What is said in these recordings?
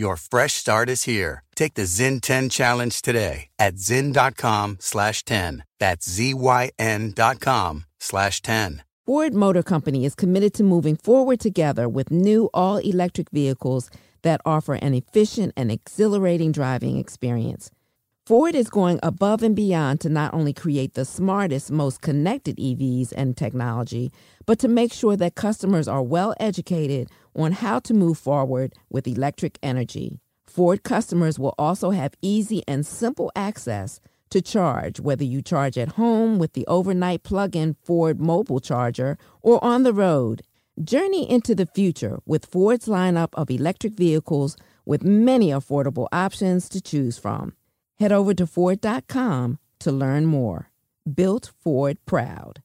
Your fresh start is here. Take the Zyn 10 challenge today at zyn.com slash 10. That's Z-Y-N dot com slash 10. Ford Motor Company is committed to moving forward together with new all electric vehicles that offer an efficient and exhilarating driving experience. Ford is going above and beyond to not only create the smartest, most connected EVs and technology, but to make sure that customers are well educated on how to move forward with electric energy. Ford customers will also have easy and simple access to charge, whether you charge at home with the overnight plug in Ford mobile charger or on the road. Journey into the future with Ford's lineup of electric vehicles with many affordable options to choose from. Head over to Ford.com to learn more. Built Ford Proud.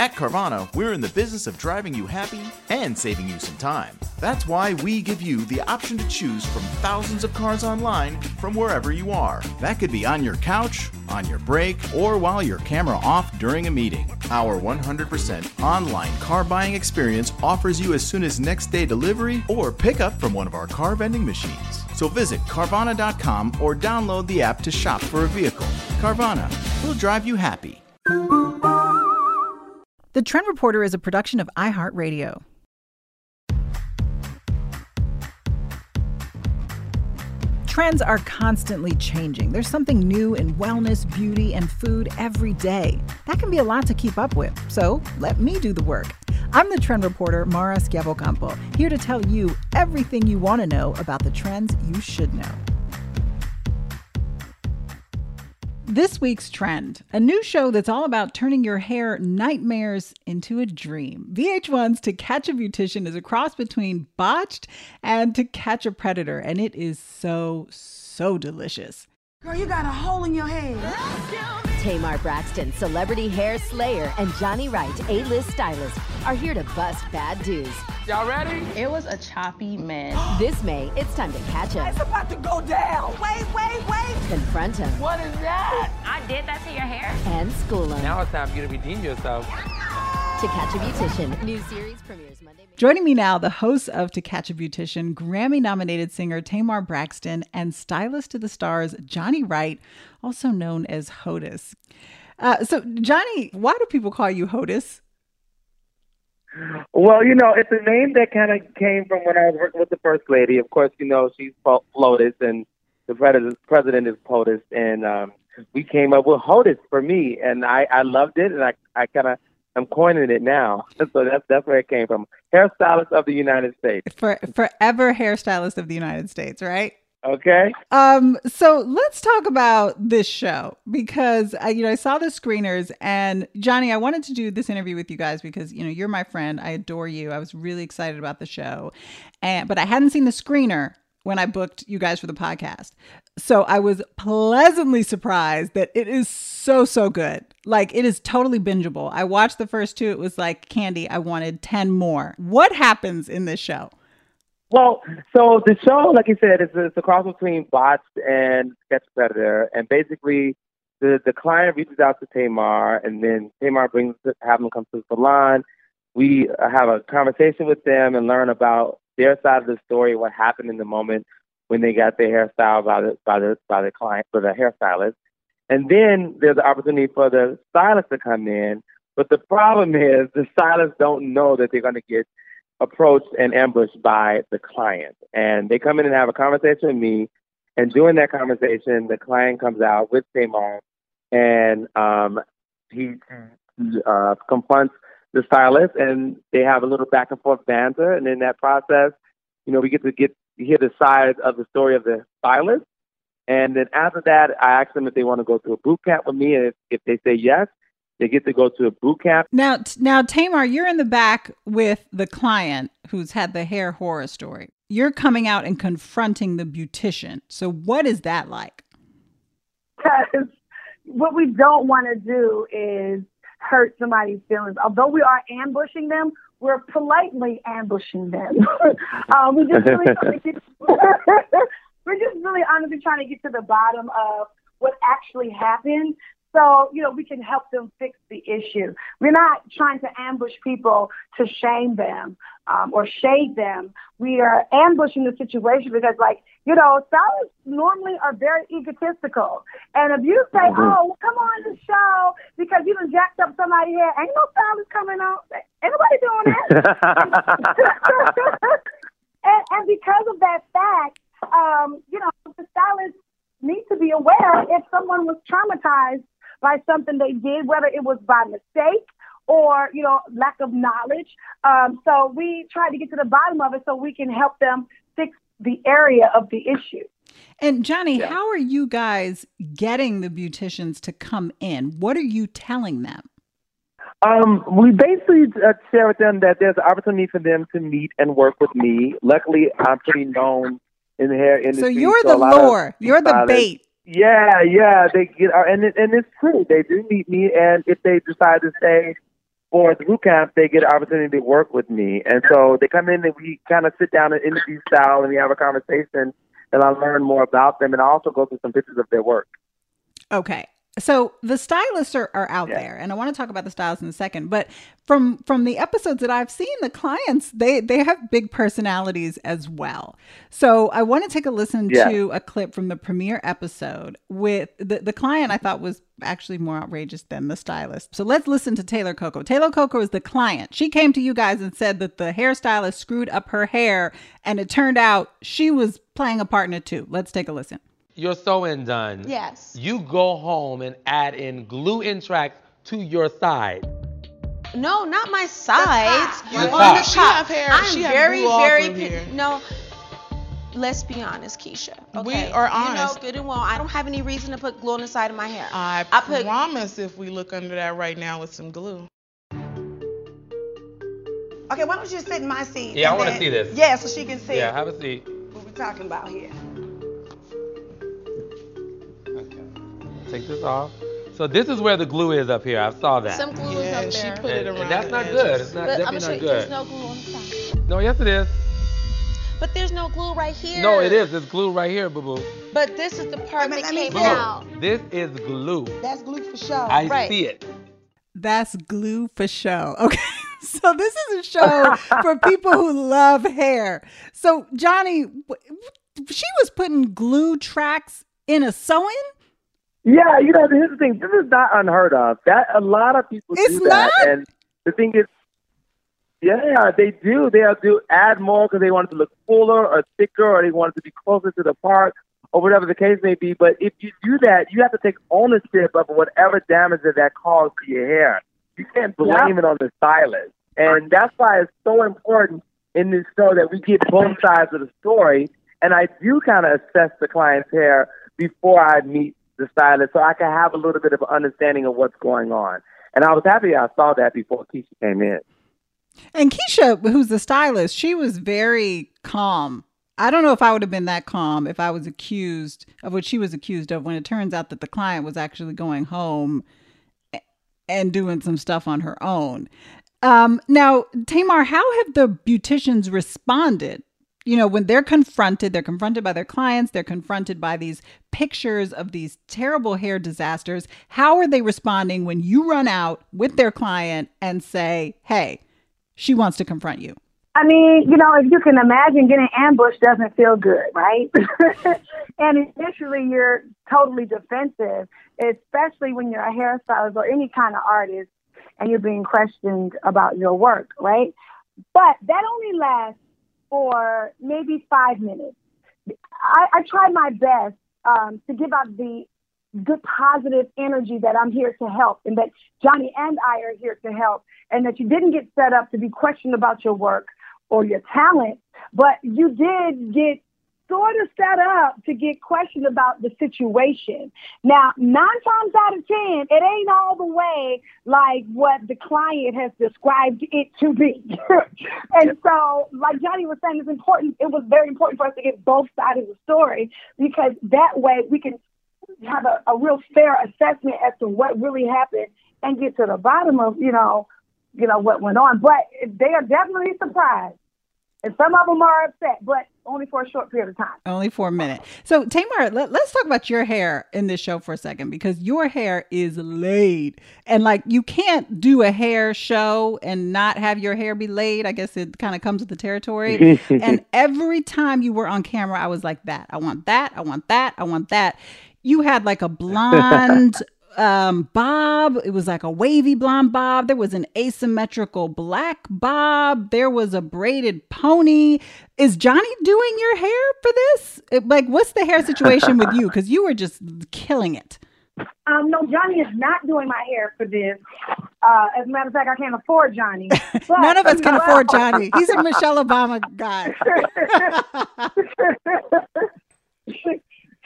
At Carvana, we're in the business of driving you happy and saving you some time. That's why we give you the option to choose from thousands of cars online from wherever you are. That could be on your couch, on your break, or while your camera off during a meeting. Our 100% online car buying experience offers you as soon as next day delivery or pickup from one of our car vending machines. So visit Carvana.com or download the app to shop for a vehicle. Carvana, we'll drive you happy. The Trend Reporter is a production of iHeartRadio. Trends are constantly changing. There's something new in wellness, beauty, and food every day. That can be a lot to keep up with. So let me do the work. I'm the trend reporter, Mara Schiavocampo, here to tell you everything you want to know about the trends you should know. This week's trend, a new show that's all about turning your hair nightmares into a dream. VH1's To Catch a Beautician is a cross between Botched and To Catch a Predator, and it is so, so delicious. Girl, you got a hole in your head. Tamar Braxton, celebrity hair slayer, and Johnny Wright, A-list stylist, are here to bust bad dudes. Y'all ready? It was a choppy mess. This May, it's time to catch him. It's about to go down. Wait, wait, wait. Confront him. What is that? I did that to your hair. And school him. Now it's time for you to redeem yourself. To Catch a Beautician, new series premieres Monday. Joining me now, the host of To Catch a Beautician, Grammy nominated singer Tamar Braxton, and stylist to the stars Johnny Wright, also known as HOTUS. Uh, so, Johnny, why do people call you HOTUS? Well, you know, it's a name that kind of came from when I was working with the first lady. Of course, you know she's Flo- Flotus, and the president president is POTUS, and um, we came up with HOTUS for me, and I I loved it, and I I kind of I'm coining it now, so that's that's where it came from. Hairstylist of the United States. For forever hairstylist of the United States, right? Okay. Um, so let's talk about this show because I, you know, I saw the screeners and Johnny, I wanted to do this interview with you guys because you know you're my friend. I adore you. I was really excited about the show, and but I hadn't seen the screener when I booked you guys for the podcast. So I was pleasantly surprised that it is so so good. Like it is totally bingeable. I watched the first two. It was like candy. I wanted ten more. What happens in this show? Well, so the show, like you said, is it's a cross between Botched and Sketch Predator, and basically the the client reaches out to Tamar, and then Tamar brings have them come to the salon. We have a conversation with them and learn about their side of the story, what happened in the moment when they got their hairstyle by the by the by the client for the hairstylist, and then there's the opportunity for the stylist to come in. But the problem is the stylists don't know that they're going to get approached and ambushed by the client. And they come in and have a conversation with me. And during that conversation, the client comes out with Tamar and um, he uh, confronts the stylist and they have a little back and forth banter. And in that process, you know, we get to get hear the side of the story of the stylist. And then after that, I ask them if they want to go to a boot camp with me. And if, if they say yes, they get to go to a boot camp. Now, now, Tamar, you're in the back with the client who's had the hair horror story. you're coming out and confronting the beautician. So what is that like? Because what we don't want to do is hurt somebody's feelings. Although we are ambushing them, we're politely ambushing them. um, we just really, we're just really honestly trying to get to the bottom of what actually happened so, you know, we can help them fix the issue. We're not trying to ambush people to shame them um, or shade them. We are ambushing the situation because, like, you know, stylists normally are very egotistical. And if you say, mm-hmm. oh, well, come on the show because you done jacked up somebody here, ain't no stylist coming out. Ain't nobody doing that. and, and because of that fact, um, you know, the stylists need to be aware if someone was traumatized by something they did, whether it was by mistake or you know lack of knowledge. Um, so we try to get to the bottom of it so we can help them fix the area of the issue. And Johnny, yeah. how are you guys getting the beauticians to come in? What are you telling them? Um, we basically uh, share with them that there's an opportunity for them to meet and work with me. Luckily, I'm pretty known in the hair industry. So you're so the lure, you're the bait. Yeah, yeah, they get, and it, and it's true. They do meet me, and if they decide to stay for the boot camp, they get an opportunity to work with me. And so they come in and we kind of sit down in interview style, and we have a conversation, and I learn more about them, and I also go through some pictures of their work. Okay, so the stylists are, are out yeah. there and i want to talk about the styles in a second but from from the episodes that i've seen the clients they they have big personalities as well. So i want to take a listen yeah. to a clip from the premiere episode with the, the client i thought was actually more outrageous than the stylist. So let's listen to taylor coco. Taylor coco is the client. She came to you guys and said that the hairstylist screwed up her hair and it turned out she was playing a part in it too. Let's take a listen your sewing done. Yes. You go home and add in glue in tracks to your side. No, not my sides. The top. On the top. Hair, I'm very, very. No. Let's be honest, Keisha. Okay? We are honest. You know good and well. I don't have any reason to put glue on the side of my hair. I, I put, promise if we look under that right now with some glue. Okay, why don't you sit in my seat? Yeah, I want to see this. Yeah, so she can see. Yeah, have a seat. What we're talking about here? Take this off. So this is where the glue is up here. I saw that. Some glue yeah, is up there. she put it around. And that's not good. It's not but definitely not good. There's no glue on the side. No, yes it is. But there's no glue right here. No, it is. It's glue right here, boo boo. But this is the part that came out. This is glue. That's glue for show. I right. see it. That's glue for show. Okay. So this is a show for people who love hair. So Johnny, she was putting glue tracks in a sewing. Yeah, you know, here's the thing. This is not unheard of. That a lot of people it's do that, not? and the thing is, yeah, they do. They'll do add more because they want it to look fuller or thicker, or they want it to be closer to the part, or whatever the case may be. But if you do that, you have to take ownership of whatever damage that that caused to your hair. You can't blame yeah. it on the stylist, and that's why it's so important in this show that we get both sides of the story. And I do kind of assess the client's hair before I meet the stylist so I can have a little bit of understanding of what's going on. And I was happy I saw that before Keisha came in. And Keisha, who's the stylist, she was very calm. I don't know if I would have been that calm if I was accused of what she was accused of when it turns out that the client was actually going home and doing some stuff on her own. Um, now, Tamar, how have the beauticians responded you know, when they're confronted, they're confronted by their clients, they're confronted by these pictures of these terrible hair disasters. How are they responding when you run out with their client and say, hey, she wants to confront you? I mean, you know, if you can imagine getting ambushed doesn't feel good, right? and initially you're totally defensive, especially when you're a hairstylist or any kind of artist and you're being questioned about your work, right? But that only lasts for maybe five minutes. I, I try my best um, to give out the good positive energy that I'm here to help and that Johnny and I are here to help and that you didn't get set up to be questioned about your work or your talent, but you did get sort of set up to get questioned about the situation. Now, nine times out of ten, it ain't all the way like what the client has described it to be. and so, like Johnny was saying, it's important. It was very important for us to get both sides of the story because that way we can have a, a real fair assessment as to what really happened and get to the bottom of you know, you know what went on. But they are definitely surprised and some of them are upset, but only for a short period of time. Only for a minute. So, Tamar, let, us talk about your hair in this show for a second because your hair is laid. And like, you can't do a hair show and not have your hair be laid. I guess it kind of comes with the territory. and every time you were on camera, I was like, that. I want that. I want that. I want that. You had like a blonde um, bob. It was like a wavy blonde bob. There was an asymmetrical black bob. There was a braided pony. Is Johnny doing your hair for this? It, like, what's the hair situation with you? Because you were just killing it. Um, no, Johnny is not doing my hair for this. Uh, as a matter of fact, I can't afford Johnny. But, None of us can afford Johnny. He's a Michelle Obama guy.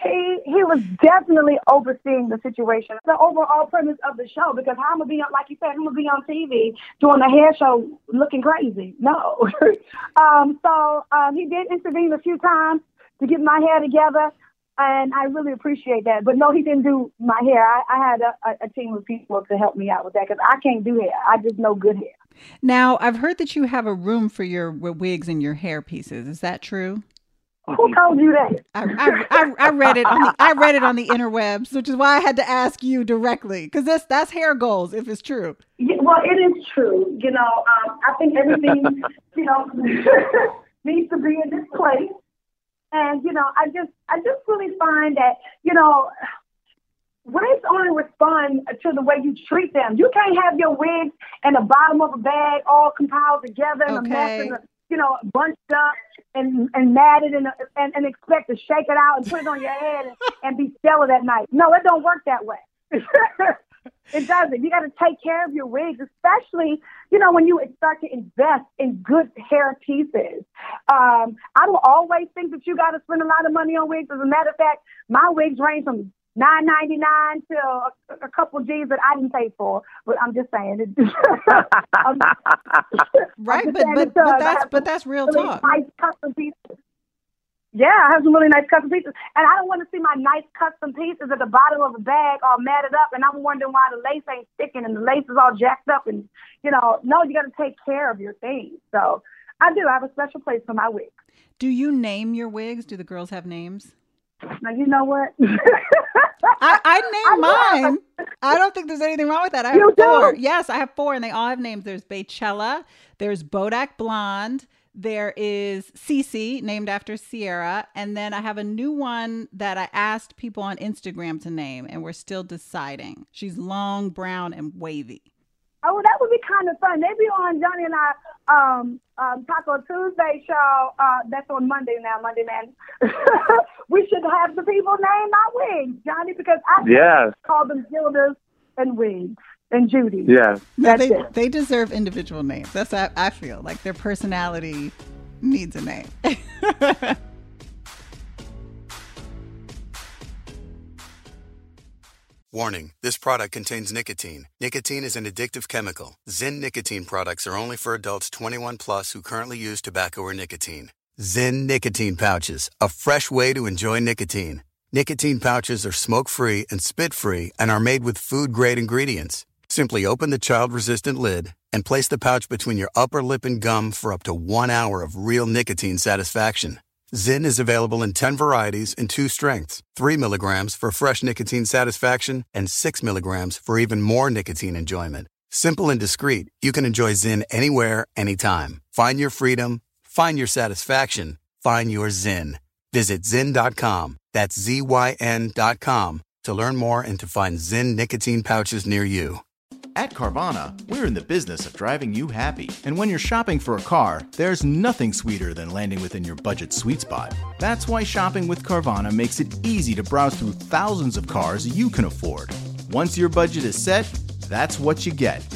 he he was definitely overseeing the situation, the overall premise of the show. Because am gonna be on, like you said, I'm gonna be on TV doing a hair show looking crazy? No. um, so um, he did intervene a few times to get my hair together, and I really appreciate that. But no, he didn't do my hair. I, I had a, a team of people to help me out with that because I can't do hair. I just know good hair. Now, I've heard that you have a room for your wigs and your hair pieces. Is that true? Who told you that? I, I, I, I, read it on the I read it on the interwebs, which is why I had to ask you directly because that's that's hair goals if it's true. Yeah, well, it is true. You know, um, I think everything you know needs to be in this place, and you know, I just I just really find that you know. Wigs only respond to the way you treat them. You can't have your wigs in the bottom of a bag all compiled together in okay. a mess, and a, you know, bunched up and and matted and, and and expect to shake it out and put it on your head and, and be stellar that night. No, it don't work that way. it doesn't. You got to take care of your wigs, especially you know when you start to invest in good hair pieces. Um, I don't always think that you got to spend a lot of money on wigs. As a matter of fact, my wigs range from nine ninety nine to a, a couple G's that I didn't pay for. But I'm just saying it. right, but but, uh, but that's but that's real really talk. Nice custom pieces. Yeah, I have some really nice custom pieces, and I don't want to see my nice custom pieces at the bottom of a bag all matted up, and I'm wondering why the lace ain't sticking and the lace is all jacked up, and you know, no, you got to take care of your things. So I do. I have a special place for my wigs. Do you name your wigs? Do the girls have names? Now you know what? I, I named I mine. I don't think there's anything wrong with that. I have you four. Do? Yes, I have four, and they all have names. There's Beychella, there's Bodak Blonde, there is Cece, named after Sierra, and then I have a new one that I asked people on Instagram to name, and we're still deciding. She's long, brown, and wavy. Oh, that would be kind of fun. Maybe on Johnny and I um, um, Taco Tuesday show. Uh, that's on Monday now, Monday man. we should have the people name our wigs, Johnny, because I yes. call them Gildas and wigs and Judy. Yeah, no, they it. they deserve individual names. That's how I feel like their personality needs a name. Warning this product contains nicotine. Nicotine is an addictive chemical. Zyn nicotine products are only for adults 21 plus who currently use tobacco or nicotine. Zyn nicotine pouches, a fresh way to enjoy nicotine. Nicotine pouches are smoke free and spit free and are made with food grade ingredients. Simply open the child resistant lid and place the pouch between your upper lip and gum for up to one hour of real nicotine satisfaction. Zyn is available in 10 varieties and two strengths 3 milligrams for fresh nicotine satisfaction, and 6 milligrams for even more nicotine enjoyment. Simple and discreet, you can enjoy Zyn anywhere, anytime. Find your freedom, find your satisfaction, find your Zyn. Visit Zyn.com, that's Z Y N.com, to learn more and to find Zyn nicotine pouches near you. At Carvana, we're in the business of driving you happy. And when you're shopping for a car, there's nothing sweeter than landing within your budget sweet spot. That's why shopping with Carvana makes it easy to browse through thousands of cars you can afford. Once your budget is set, that's what you get.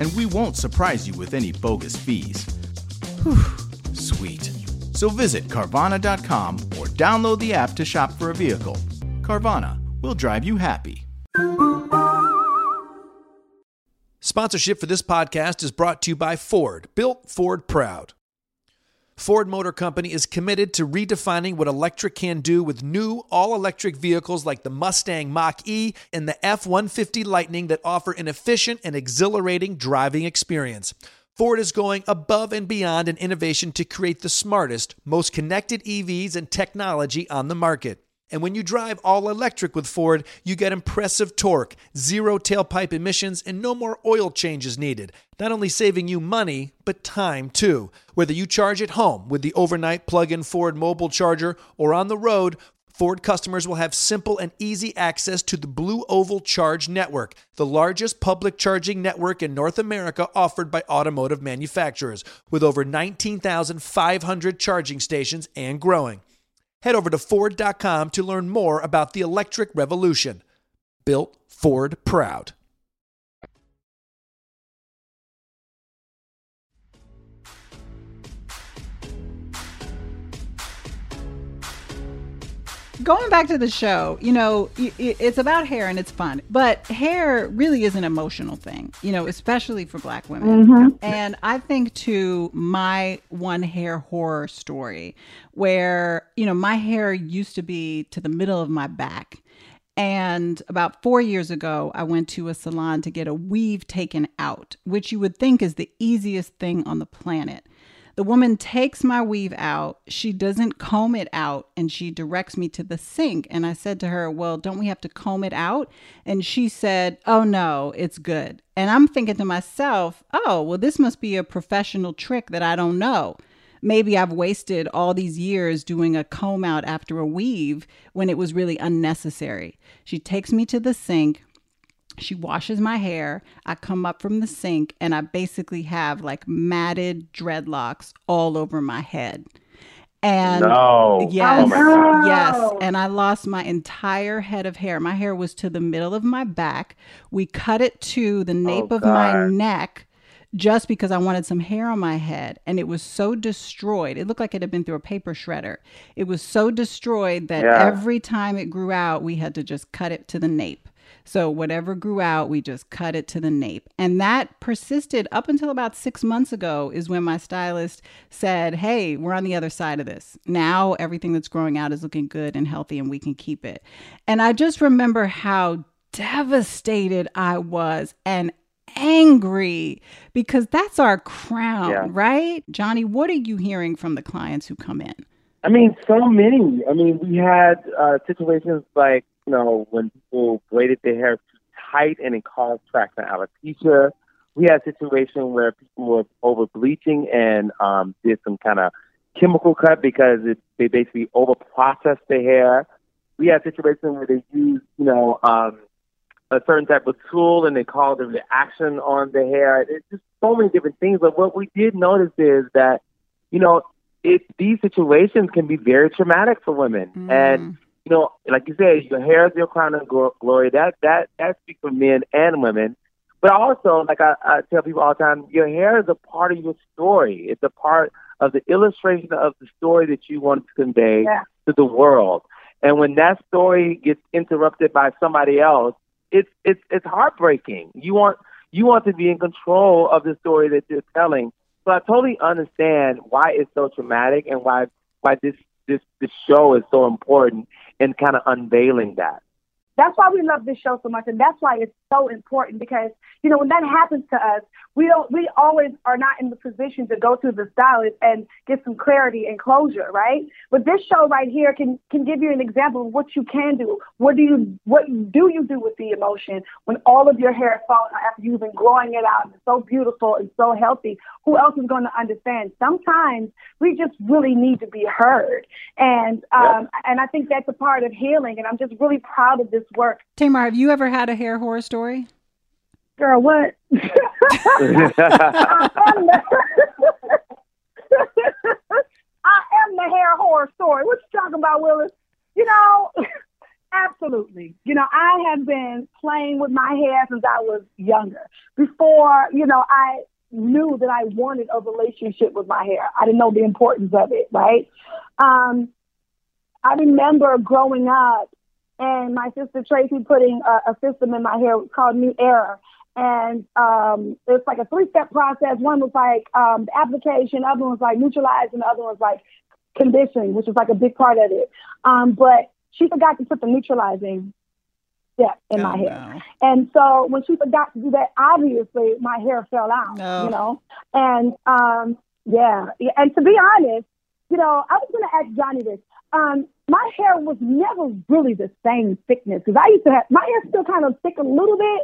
And we won't surprise you with any bogus fees. Whew, sweet. So visit Carvana.com or download the app to shop for a vehicle. Carvana will drive you happy. Sponsorship for this podcast is brought to you by Ford, built Ford proud. Ford Motor Company is committed to redefining what electric can do with new all electric vehicles like the Mustang Mach E and the F 150 Lightning that offer an efficient and exhilarating driving experience. Ford is going above and beyond in innovation to create the smartest, most connected EVs and technology on the market. And when you drive all electric with Ford, you get impressive torque, zero tailpipe emissions, and no more oil changes needed. Not only saving you money, but time too. Whether you charge at home with the overnight plug in Ford mobile charger or on the road, Ford customers will have simple and easy access to the Blue Oval Charge Network, the largest public charging network in North America offered by automotive manufacturers, with over 19,500 charging stations and growing. Head over to Ford.com to learn more about the electric revolution. Built Ford Proud. Going back to the show, you know, it's about hair and it's fun, but hair really is an emotional thing, you know, especially for black women. Mm-hmm. And I think to my one hair horror story where, you know, my hair used to be to the middle of my back. And about four years ago, I went to a salon to get a weave taken out, which you would think is the easiest thing on the planet. The woman takes my weave out. She doesn't comb it out and she directs me to the sink. And I said to her, Well, don't we have to comb it out? And she said, Oh, no, it's good. And I'm thinking to myself, Oh, well, this must be a professional trick that I don't know. Maybe I've wasted all these years doing a comb out after a weave when it was really unnecessary. She takes me to the sink. She washes my hair. I come up from the sink and I basically have like matted dreadlocks all over my head. And no. yes, oh yes. And I lost my entire head of hair. My hair was to the middle of my back. We cut it to the nape oh, of my neck just because I wanted some hair on my head. And it was so destroyed. It looked like it had been through a paper shredder. It was so destroyed that yeah. every time it grew out, we had to just cut it to the nape. So whatever grew out, we just cut it to the nape. And that persisted up until about six months ago, is when my stylist said, Hey, we're on the other side of this. Now everything that's growing out is looking good and healthy and we can keep it. And I just remember how devastated I was and angry because that's our crown, yeah. right? Johnny, what are you hearing from the clients who come in? I mean, so many. I mean, we had uh, situations like you know, when people braided their hair too tight and it caused traction alopecia. We had a situation where people were over bleaching and um, did some kind of chemical cut because it, they basically over processed their hair. We had a situation where they used, you know, um, a certain type of tool and they called it reaction on the hair. It's just so many different things. But what we did notice is that, you know, it, these situations can be very traumatic for women. Mm. And you know, like you said, your hair is your crown of glory. That that that speaks for men and women. But also, like I, I tell people all the time, your hair is a part of your story. It's a part of the illustration of the story that you want to convey yeah. to the world. And when that story gets interrupted by somebody else, it's it's it's heartbreaking. You want you want to be in control of the story that you're telling. So I totally understand why it's so traumatic and why why this this this show is so important in kind of unveiling that. That's why we love this show so much, and that's why it's so important because you know when that happens to us, we don't we always are not in the position to go to the stylist and get some clarity and closure, right? But this show right here can can give you an example of what you can do. What do you what do you do with the emotion when all of your hair is falling out after you've been growing it out and it's so beautiful and so healthy? Who else is going to understand? Sometimes we just really need to be heard, and um, yep. and I think that's a part of healing. And I'm just really proud of this work. Tamar, have you ever had a hair horror story? Girl, what? I, am the, I am the hair horror story. What you talking about, Willis? You know, absolutely. You know, I have been playing with my hair since I was younger. Before, you know, I knew that I wanted a relationship with my hair. I didn't know the importance of it, right? Um, I remember growing up and my sister Tracy putting a, a system in my hair called New Era. And um, it's like a three step process. One was like um, the application, other one was like neutralizing, the other one was like conditioning, which was like a big part of it. Um, but she forgot to put the neutralizing step in Oh, my hair. And so when she forgot to do that, obviously my hair fell out, No. you know? And um, yeah, yeah, and to be honest, you know, I was going to ask Johnny this. Um, my hair was never really the same thickness because I used to have my hair still kind of thick a little bit,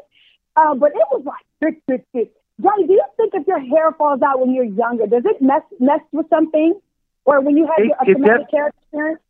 uh, but it was like thick, thick, thick. Johnny, do you think if your hair falls out when you're younger, does it mess mess with something, or when you have It- your, a it traumatic def- hair experience?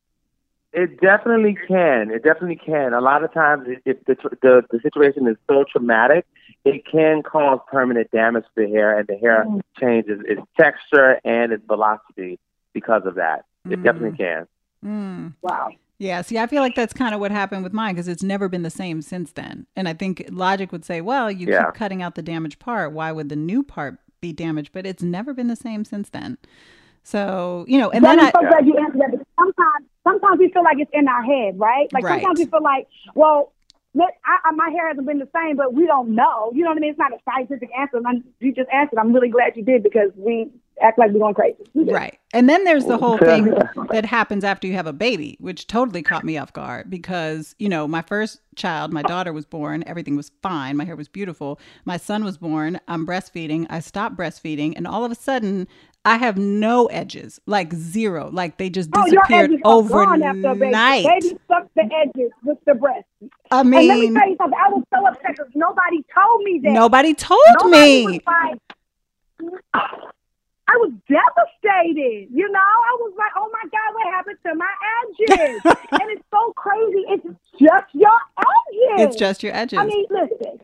It definitely can. It definitely can. A lot of times, if- if the the, the situation is so traumatic, it can cause permanent damage to the hair, and the hair Mm. changes its texture and its velocity because of that. It definitely can. Mm. Wow. Yeah, see, I feel like that's kind of what happened with mine because it's never been the same since then. And I think logic would say, well, you Yeah. keep cutting out the damaged part. Why would the new part be damaged? But it's never been the same since then. So, you know, and then I. I'm so glad you answered that. Because sometimes, sometimes we feel like it's in our head, right? Like Right. sometimes we feel like, well, I, I, my hair hasn't been the same, but we don't know. You know what I mean? It's not a scientific answer. I'm- you just answered. I'm really glad you did because we act like we're going crazy. Right. And then there's the whole thing that happens after you have a baby, which totally caught me off guard because, you know, my first child, my daughter was born, everything was fine, my hair was beautiful. My son was born, I'm breastfeeding, I stopped breastfeeding, and all of a sudden, I have no edges, like zero, like they just Oh, disappeared edges are gone after a baby. overnight. Baby sucks the edges with the breast. I and let me tell you something. I was so upset because nobody told me that. Nobody told Nobody me. I was devastated. You know, I was like, oh my God, what happened to my edges? and it's so crazy. It's just your edges. It's just your edges. I mean, listen.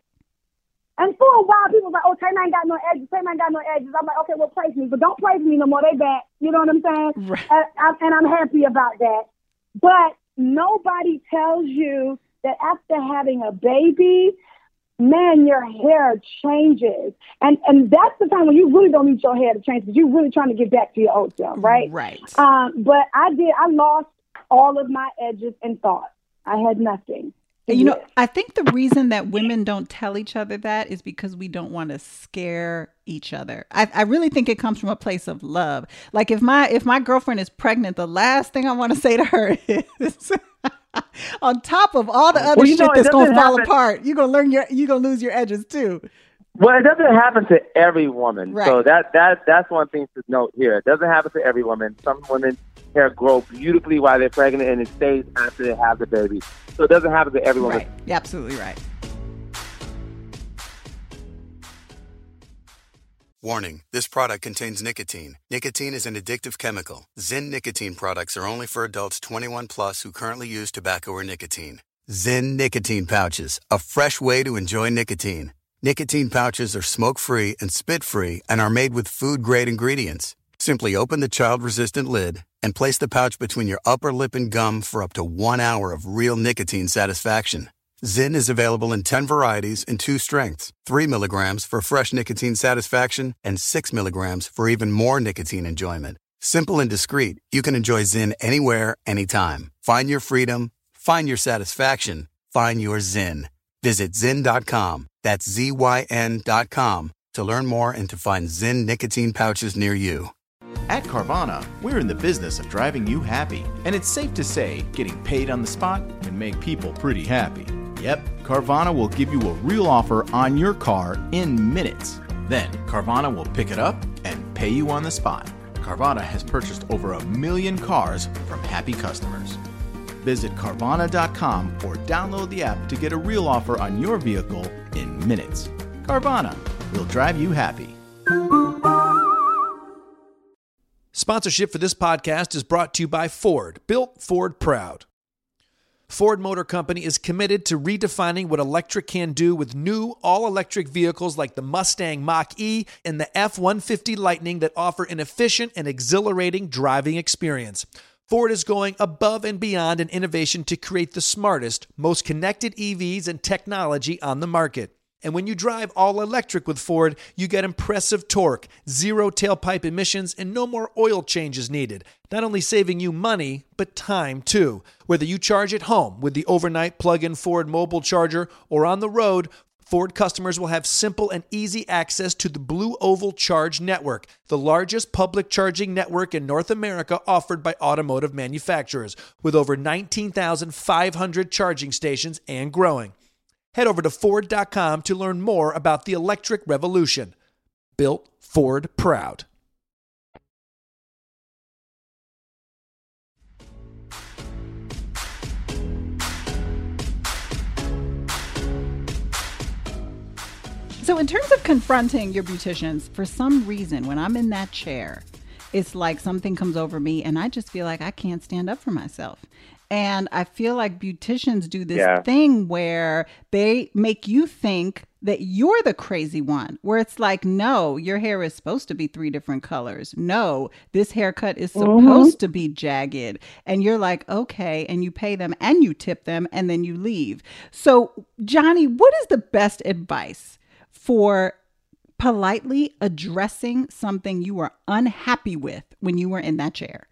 And for a while, people was like, oh, Taylor ain't got no edges. Taylor ain't got no edges. I'm like, okay, well, praise me. But don't praise me no more. They back. You know what I'm saying? Right. And, I- and I'm happy about that. But nobody tells you that after having a baby, man, your hair changes. And and that's the time when you really don't need your hair to change because you're really trying to get back to your old self, right? Right. Um, but I did. I lost all of my edges and thoughts. I had nothing. You know, I think the reason that women don't tell each other that is because we don't want to scare each other. I, I really think it comes from a place of love. Like if my if my girlfriend is pregnant, the last thing I want to say to her is on top of all the other Well, shit know, that's gonna fall happen- apart, you're gonna learn your you're gonna lose your edges too. Well, it doesn't happen to every woman. Right. So that that that's one thing to note here. It doesn't happen to every woman. Some women hair grow beautifully while they're pregnant, and it stays after they have the baby. So it doesn't happen to every woman. Right. You're absolutely right. Warning this product contains nicotine. Nicotine is an addictive chemical. Zyn nicotine products are only for adults 21 plus who currently use tobacco or nicotine. Zyn nicotine pouches, a fresh way to enjoy nicotine. Nicotine pouches are smoke free and spit free and are made with food grade ingredients. Simply open the child resistant lid and place the pouch between your upper lip and gum for up to one hour of real nicotine satisfaction. Zyn is available in 10 varieties and two strengths 3 milligrams for fresh nicotine satisfaction, and 6 milligrams for even more nicotine enjoyment. Simple and discreet, you can enjoy Zyn anywhere, anytime. Find your freedom, find your satisfaction, find your Zyn. Visit Zyn.com, that's Z Y N.com, to learn more and to find Zyn nicotine pouches near you. At Carvana, we're in the business of driving you happy. And it's safe to say, getting paid on the spot can make people pretty happy. Yep, Carvana will give you a real offer on your car in minutes. Then, Carvana will pick it up and pay you on the spot. Carvana has purchased over a million cars from happy customers. Visit Carvana.com or download the app to get a real offer on your vehicle in minutes. Carvana will drive you happy. Sponsorship for this podcast is brought to you by Ford, built Ford proud. Ford Motor Company is committed to redefining what electric can do with new all electric vehicles like the Mustang Mach E and the F 150 Lightning that offer an efficient and exhilarating driving experience. Ford is going above and beyond in innovation to create the smartest, most connected EVs and technology on the market. And when you drive all electric with Ford, you get impressive torque, zero tailpipe emissions, and no more oil changes needed. Not only saving you money, but time too. Whether you charge at home with the overnight plug in Ford mobile charger or on the road, Ford customers will have simple and easy access to the Blue Oval Charge Network, the largest public charging network in North America offered by automotive manufacturers, with over 19,500 charging stations and growing. Head over to Ford.com to learn more about the electric revolution. Built Ford Proud. So, in terms of confronting your beauticians, for some reason, when I'm in that chair, it's like something comes over me and I just feel like I can't stand up for myself. And I feel like beauticians do this Yeah. thing where they make you think that you're the crazy one, where it's like, no, your hair is supposed to be three different colors. No, this haircut is mm-hmm. supposed to be jagged. And you're like, okay. And you pay them and you tip them and then you leave. So, Johnny, what is the best advice for politely addressing something you were unhappy with when you were in that chair?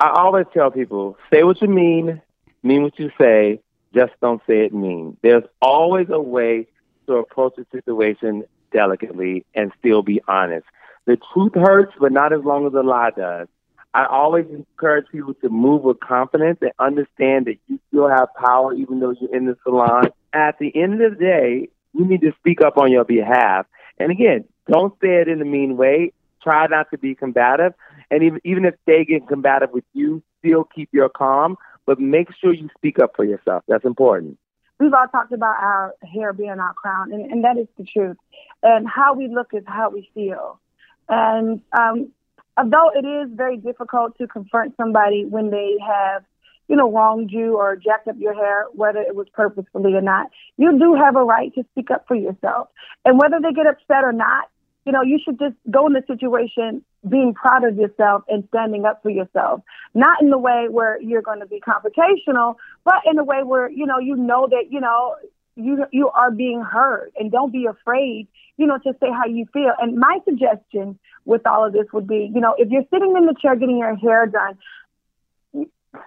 I always tell people, say what you mean, mean what you say, just don't say it mean. There's always a way to approach a situation delicately and still be honest. The truth hurts, but not as long as the lie does. I always encourage people to move with confidence and understand that you still have power even though you're in the salon. At the end of the day, you need to speak up on your behalf. And again, don't say it in a mean way. Try not to be combative. And even, even if they get combative with you, still keep your calm, but make sure you speak up for yourself. That's important. we've all talked about our hair being our crown, and, and that is the truth. And how we look is how we feel. And um, although it is very difficult to confront somebody when they have, you know, wronged you or jacked up your hair, whether it was purposefully or not, you do have a right to speak up for yourself. And whether they get upset or not, you know, you should just go in the situation being proud of yourself and standing up for yourself. Not in the way where you're going to be confrontational, but in a way where, you know, you know that, you know, you you are being heard and don't be afraid, you know, to say how you feel. And my suggestion with all of this would be, you know, if you're sitting in the chair getting your hair done,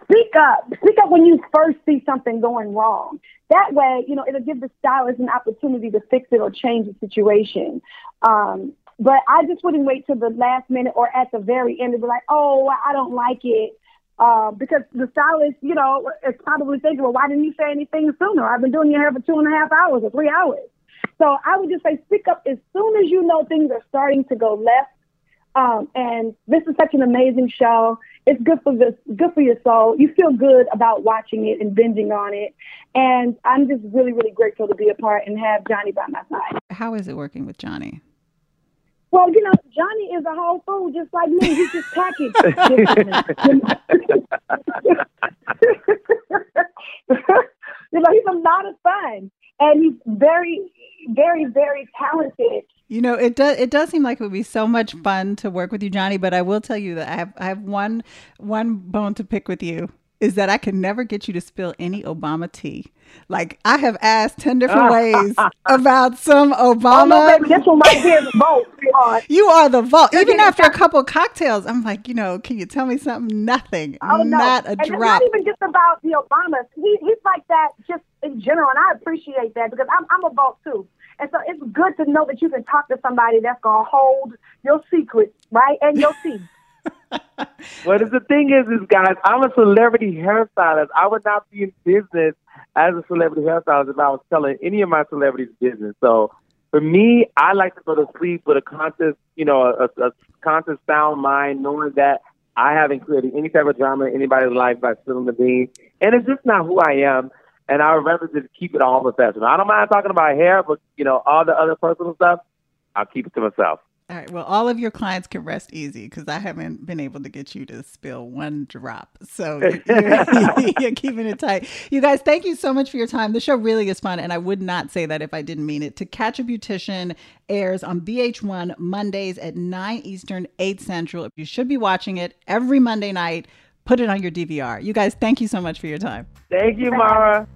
speak up. Speak up when you first see something going wrong. That way, you know, it'll give the stylist an opportunity to fix it or change the situation. Um, but I just wouldn't wait till the last minute or at the very end and be like, oh, I don't like it. Uh, because the stylist, you know, is probably thinking, well, why didn't you say anything sooner? I've been doing your hair for two and a half hours or three hours. So I would just say speak up as soon as you know things are starting to go left. Um, and this is such an amazing show. It's good for the good for your soul. You feel good about watching it and binging on it. And I'm just really, really grateful to be a part and have Johnny by my side. How is it working with Johnny? Well, you know, Johnny is a whole food just like me. He's just packaged differently. you know, he's a lot of fun, and he's very, very, very talented. You know, it does. It does seem like it would be so much fun to work with you, Johnny. But I will tell you that I have I have one one bone to pick with you is that I can never get you to spill any Obama tea. Like I have asked ten different ah. ways about some Obama. Oh, no, baby, this one right here is the vote, sweetheart. You are the vault. Even after a couple cocktails, I'm like, you know, can you tell me something? Nothing. Oh, no. Not a and it's drop. not even just about the Obamas. He, he's like that just in general, and I appreciate that because I'm, I'm a vote too. And so it's good to know that you can talk to somebody that's going to hold your secrets, right? And your seeds. Well, the thing is, is guys, I'm a celebrity hairstylist. I would not be in business as a celebrity hairstylist if I was telling any of my celebrities business. So for me, I like to go to sleep with a conscious, you know, a, a conscious sound mind, knowing that I haven't created any type of drama in anybody's life by spilling the beans, and it's just not who I am. And I would rather just keep it all professional. I don't mind talking about hair, but you know, all the other personal stuff, I'll keep it to myself. All right. Well, all of your clients can rest easy because I haven't been able to get you to spill one drop. So you're, you're, keeping it tight. You guys, thank you so much for your time. The show really is fun, and I would not say that if I didn't mean it. To Catch a Beautician airs on VH1 Mondays at 9 Eastern, 8 Central. If you should be watching it every Monday night. Put it on your DVR. You guys, thank you so much for your time. Thank you, Mara.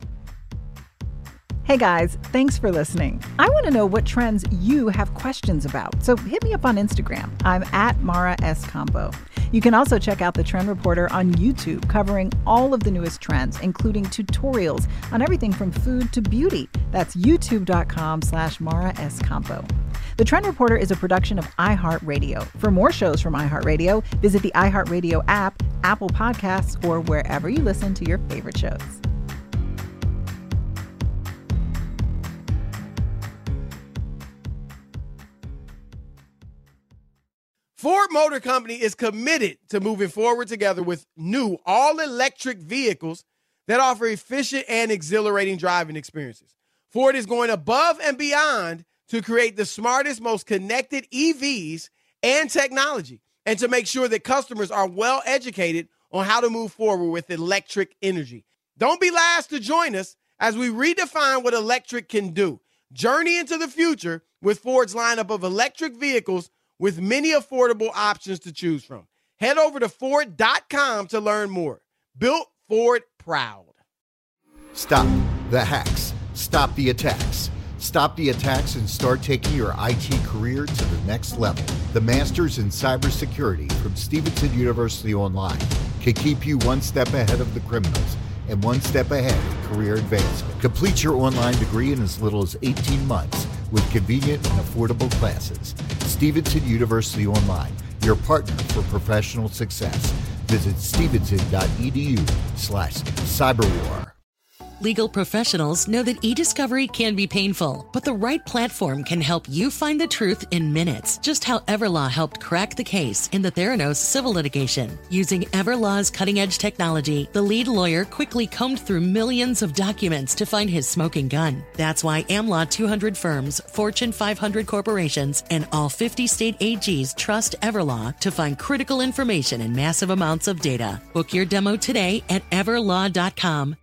Hey guys, thanks for listening. I want to know what trends you have questions about, so hit me up on Instagram. I'm at Mara Schiavocampo. You can also check out the Trend Reporter on YouTube, covering all of the newest trends, including tutorials on everything from food to beauty. That's youtube.com slash Mara Schiavocampo. The Trend Reporter is a production of iHeartRadio. For more shows from iHeartRadio, visit the iHeartRadio app, Apple Podcasts, or wherever you listen to your favorite shows. Ford Motor Company is committed to moving forward together with new all electric vehicles that offer efficient and exhilarating driving experiences. Ford is going above and beyond to create the smartest, most connected EVs and technology, and to make sure that customers are well educated on how to move forward with electric energy. Don't be last to join us as we redefine what electric can do. Journey into the future with Ford's lineup of electric vehicles with many affordable options to choose from. Head over to Ford.com to learn more. Built Ford Proud. Stop the hacks. Stop the attacks. Stop the attacks and start taking your IT career to the next level. The Masters in Cybersecurity from Stevenson University Online can keep you one step ahead of the criminals and one step ahead of career advancement. Complete your online degree in as little as 18 months with convenient and affordable classes. Stevenson University Online, your partner for professional success. Visit stevenson.edu slash cyberwar. Legal professionals know that e-discovery can be painful, but the right platform can help you find the truth in minutes. Just how Everlaw helped crack the case in the Theranos civil litigation. Using Everlaw's cutting-edge technology, the lead lawyer quickly combed through millions of documents to find his smoking gun. That's why AmLaw 200 firms, Fortune 500 corporations, and all 50 state AGs trust Everlaw to find critical information in massive amounts of data. Book your demo today at everlaw.com.